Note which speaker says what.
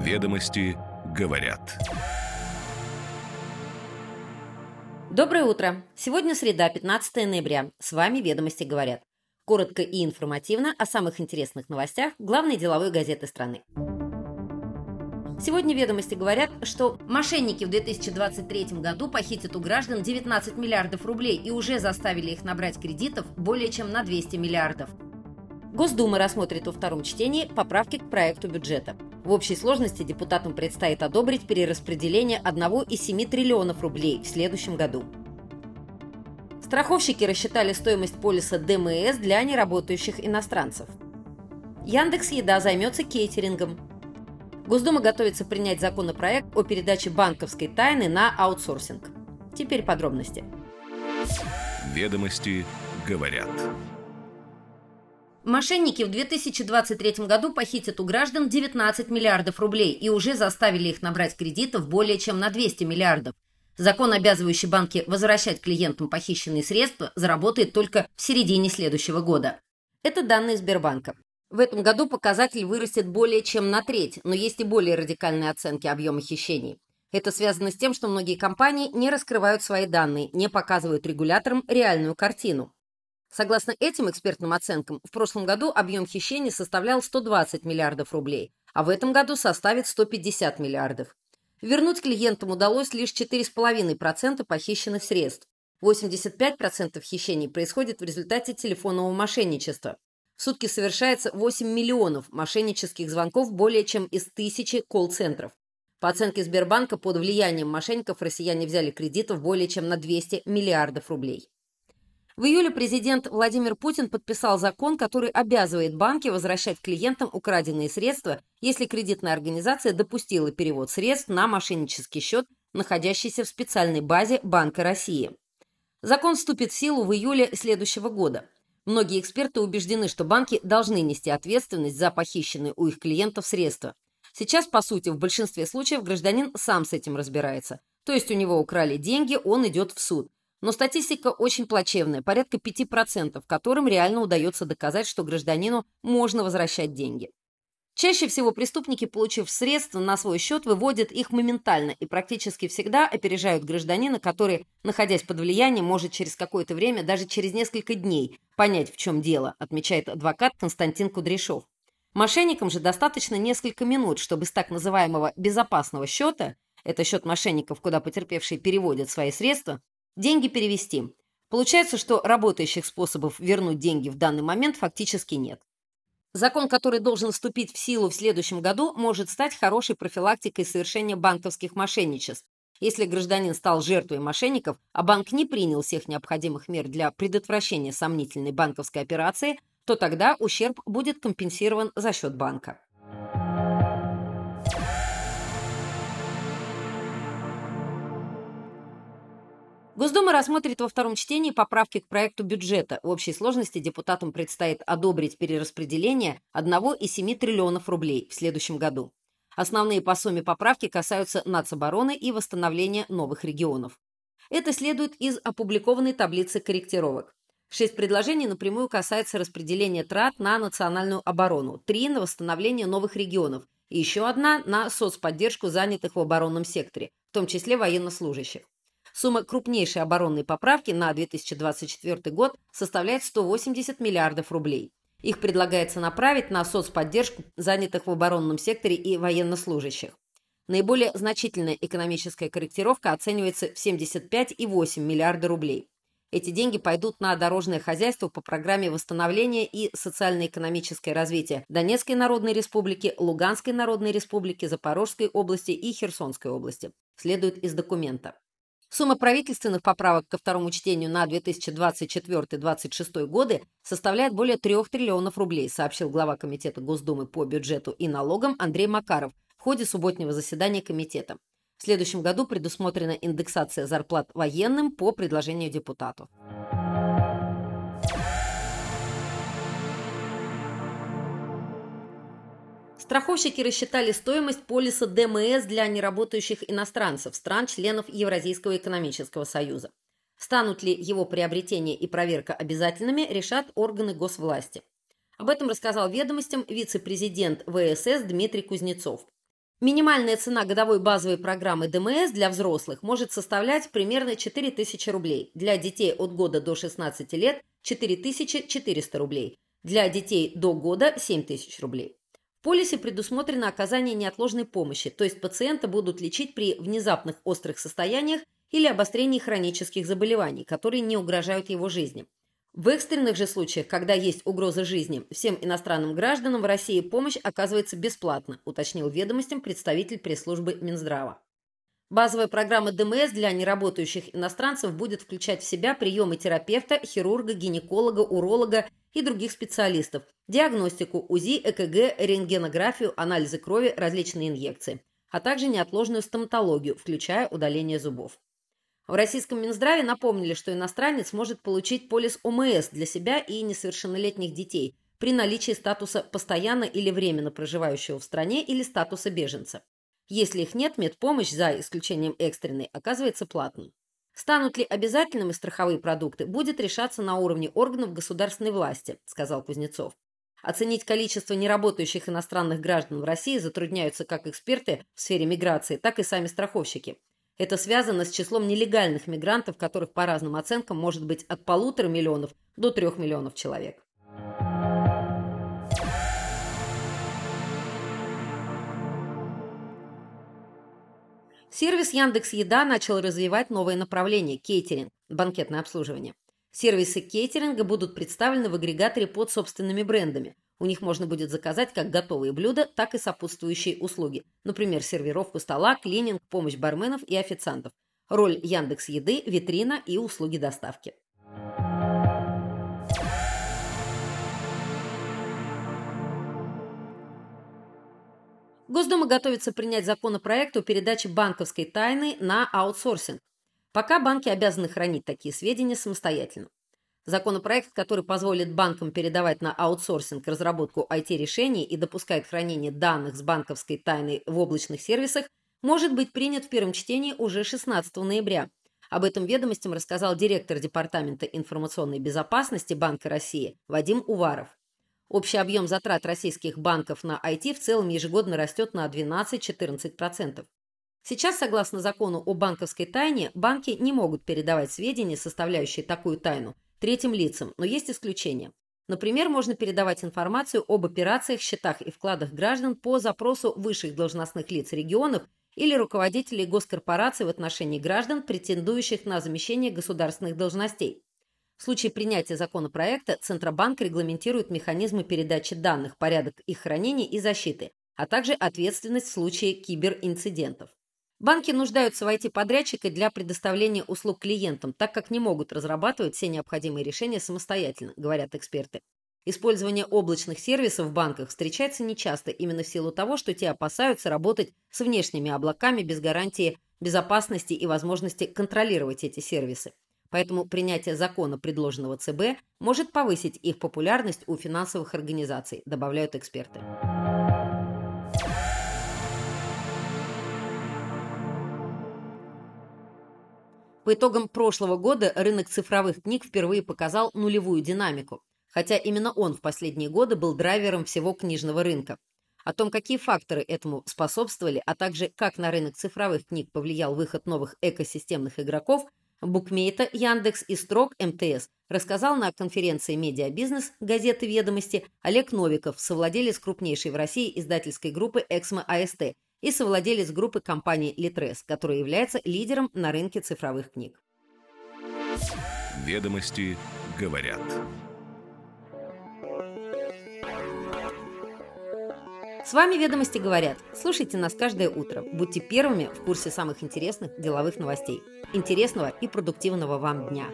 Speaker 1: Ведомости говорят.
Speaker 2: Доброе утро! Сегодня среда, 15 ноября. С вами «Ведомости говорят». Коротко и информативно о самых интересных новостях главной деловой газеты страны. Сегодня ведомости говорят, что мошенники в 2023 году похитят у граждан 19 миллиардов рублей и уже заставили их набрать кредитов более чем на 200 миллиардов. Госдума рассмотрит во втором чтении поправки к проекту бюджета. В общей сложности депутатам предстоит одобрить перераспределение 1,7 триллионов рублей в следующем году. Страховщики рассчитали стоимость полиса ДМС для неработающих иностранцев. Яндекс Еда займется кейтерингом. Госдума готовится принять законопроект о передаче банковской тайны на аутсорсинг. Теперь подробности.
Speaker 1: Ведомости говорят.
Speaker 2: Мошенники в 2023 году похитят у граждан 19 миллиардов рублей и уже заставили их набрать кредитов более чем на 200 миллиардов. Закон, обязывающий банки возвращать клиентам похищенные средства, заработает только в середине следующего года. Это данные Сбербанка. В этом году показатель вырастет более чем на треть, но есть и более радикальные оценки объема хищений. Это связано с тем, что многие компании не раскрывают свои данные, не показывают регуляторам реальную картину. Согласно этим экспертным оценкам, в прошлом году объем хищений составлял 120 миллиардов рублей, а в этом году составит 150 миллиардов. Вернуть клиентам удалось лишь 4,5% похищенных средств. 85% хищений происходит в результате телефонного мошенничества. В сутки совершается 8 миллионов мошеннических звонков более чем из тысячи колл-центров. По оценке Сбербанка, под влиянием мошенников россияне взяли кредитов более чем на 200 миллиардов рублей. В июле президент Владимир Путин подписал закон, который обязывает банки возвращать клиентам украденные средства, если кредитная организация допустила перевод средств на мошеннический счет, находящийся в специальной базе Банка России. Закон вступит в силу в июле следующего года. Многие эксперты убеждены, что банки должны нести ответственность за похищенные у их клиентов средства. Сейчас, по сути, в большинстве случаев гражданин сам с этим разбирается. То есть у него украли деньги, он идет в суд. Но статистика очень плачевная, порядка 5%, которым реально удается доказать, что гражданину можно возвращать деньги. Чаще всего преступники, получив средства на свой счет, выводят их моментально и практически всегда опережают гражданина, который, находясь под влиянием, может через какое-то время, даже через несколько дней, понять, в чем дело, отмечает адвокат Константин Кудряшов. Мошенникам же достаточно несколько минут, чтобы с так называемого безопасного счета, это счет мошенников, куда потерпевшие переводят свои средства, деньги перевести. Получается, что работающих способов вернуть деньги в данный момент фактически нет. Закон, который должен вступить в силу в следующем году, может стать хорошей профилактикой совершения банковских мошенничеств. Если гражданин стал жертвой мошенников, а банк не принял всех необходимых мер для предотвращения сомнительной банковской операции, то тогда ущерб будет компенсирован за счет банка. Госдума рассмотрит во втором чтении поправки к проекту бюджета. В общей сложности депутатам предстоит одобрить перераспределение 1,7 триллионов рублей в следующем году. Основные по сумме поправки касаются нацобороны и восстановления новых регионов. Это следует из опубликованной таблицы корректировок. Шесть предложений напрямую касаются распределения трат на национальную оборону, три – на восстановление новых регионов и еще одна – на соцподдержку занятых в оборонном секторе, в том числе военнослужащих. Сумма крупнейшей оборонной поправки на 2024 год составляет 180 миллиардов рублей. Их предлагается направить на соцподдержку занятых в оборонном секторе и военнослужащих. Наиболее значительная экономическая корректировка оценивается в 75,8 миллиарда рублей. Эти деньги пойдут на дорожное хозяйство по программе восстановления и социально-экономическое развитие Донецкой Народной Республики, Луганской Народной Республики, Запорожской области и Херсонской области. Следует из документа. Сумма правительственных поправок ко второму чтению на 2024-2026 годы составляет более 3 триллионов рублей, сообщил глава Комитета Госдумы по бюджету и налогам Андрей Макаров в ходе субботнего заседания комитета. В следующем году предусмотрена индексация зарплат военным по предложению депутатов. Страховщики рассчитали стоимость полиса ДМС для неработающих иностранцев, стран-членов Евразийского экономического союза. Станут ли его приобретение и проверка обязательными, решат органы госвласти. Об этом рассказал ведомостям вице-президент ВСС Дмитрий Кузнецов. Минимальная цена годовой базовой программы ДМС для взрослых может составлять примерно 4000 рублей, для детей от года до 16 лет – 4400 рублей, для детей до года – 7000 рублей. В полисе предусмотрено оказание неотложной помощи, то есть пациента будут лечить при внезапных острых состояниях или обострении хронических заболеваний, которые не угрожают его жизни. В экстренных же случаях, когда есть угроза жизни, всем иностранным гражданам в России помощь оказывается бесплатно, уточнил ведомостям представитель пресс-службы Минздрава. Базовая программа ДМС для неработающих иностранцев будет включать в себя приемы терапевта, хирурга, гинеколога, уролога и других специалистов, диагностику, УЗИ, ЭКГ, рентгенографию, анализы крови, различные инъекции, а также неотложную стоматологию, включая удаление зубов. В российском Минздраве напомнили, что иностранец может получить полис ОМС для себя и несовершеннолетних детей при наличии статуса постоянно или временно проживающего в стране или статуса беженца. Если их нет, медпомощь, за исключением экстренной, оказывается платной. Станут ли обязательными страховые продукты, будет решаться на уровне органов государственной власти, сказал Кузнецов. Оценить количество неработающих иностранных граждан в России затрудняются как эксперты в сфере миграции, так и сами страховщики. Это связано с числом нелегальных мигрантов, которых по разным оценкам может быть от полутора миллионов до трех миллионов человек. Сервис Яндекс Еда начал развивать новое направление – кейтеринг, банкетное обслуживание. Сервисы кейтеринга будут представлены в агрегаторе под собственными брендами. У них можно будет заказать как готовые блюда, так и сопутствующие услуги. Например, сервировку стола, клининг, помощь барменов и официантов. Роль Яндекс Еды, витрина и услуги доставки. Госдума готовится принять законопроект о передаче банковской тайны на аутсорсинг. Пока банки обязаны хранить такие сведения самостоятельно. Законопроект, который позволит банкам передавать на аутсорсинг разработку IT-решений и допускает хранение данных с банковской тайной в облачных сервисах, может быть принят в первом чтении уже 16 ноября. Об этом ведомостям рассказал директор Департамента информационной безопасности Банка России Вадим Уваров. Общий объем затрат российских банков на IT в целом ежегодно растет на 12-14%. Сейчас, согласно закону о банковской тайне, банки не могут передавать сведения, составляющие такую тайну, третьим лицам, но есть исключения. Например, можно передавать информацию об операциях, счетах и вкладах граждан по запросу высших должностных лиц регионов или руководителей госкорпораций в отношении граждан, претендующих на замещение государственных должностей. В случае принятия законопроекта Центробанк регламентирует механизмы передачи данных, порядок их хранения и защиты, а также ответственность в случае киберинцидентов. Банки нуждаются в IT-подрядчика для предоставления услуг клиентам, так как не могут разрабатывать все необходимые решения самостоятельно, говорят эксперты. Использование облачных сервисов в банках встречается нечасто именно в силу того, что те опасаются работать с внешними облаками без гарантии безопасности и возможности контролировать эти сервисы. Поэтому принятие закона, предложенного ЦБ, может повысить их популярность у финансовых организаций, добавляют эксперты. По итогам прошлого года рынок цифровых книг впервые показал нулевую динамику, хотя именно он в последние годы был драйвером всего книжного рынка. О том, какие факторы этому способствовали, а также как на рынок цифровых книг повлиял выход новых экосистемных игроков, Букмейта, Яндекс и Строк МТС рассказал на конференции «Медиабизнес» газеты «Ведомости» Олег Новиков, совладелец крупнейшей в России издательской группы «Эксмо АСТ», и совладелец группы компании Litres, которая является лидером на рынке цифровых книг.
Speaker 1: Ведомости говорят.
Speaker 2: С вами «Ведомости говорят». Слушайте нас каждое утро. Будьте первыми в курсе самых интересных деловых новостей. Интересного и продуктивного вам дня.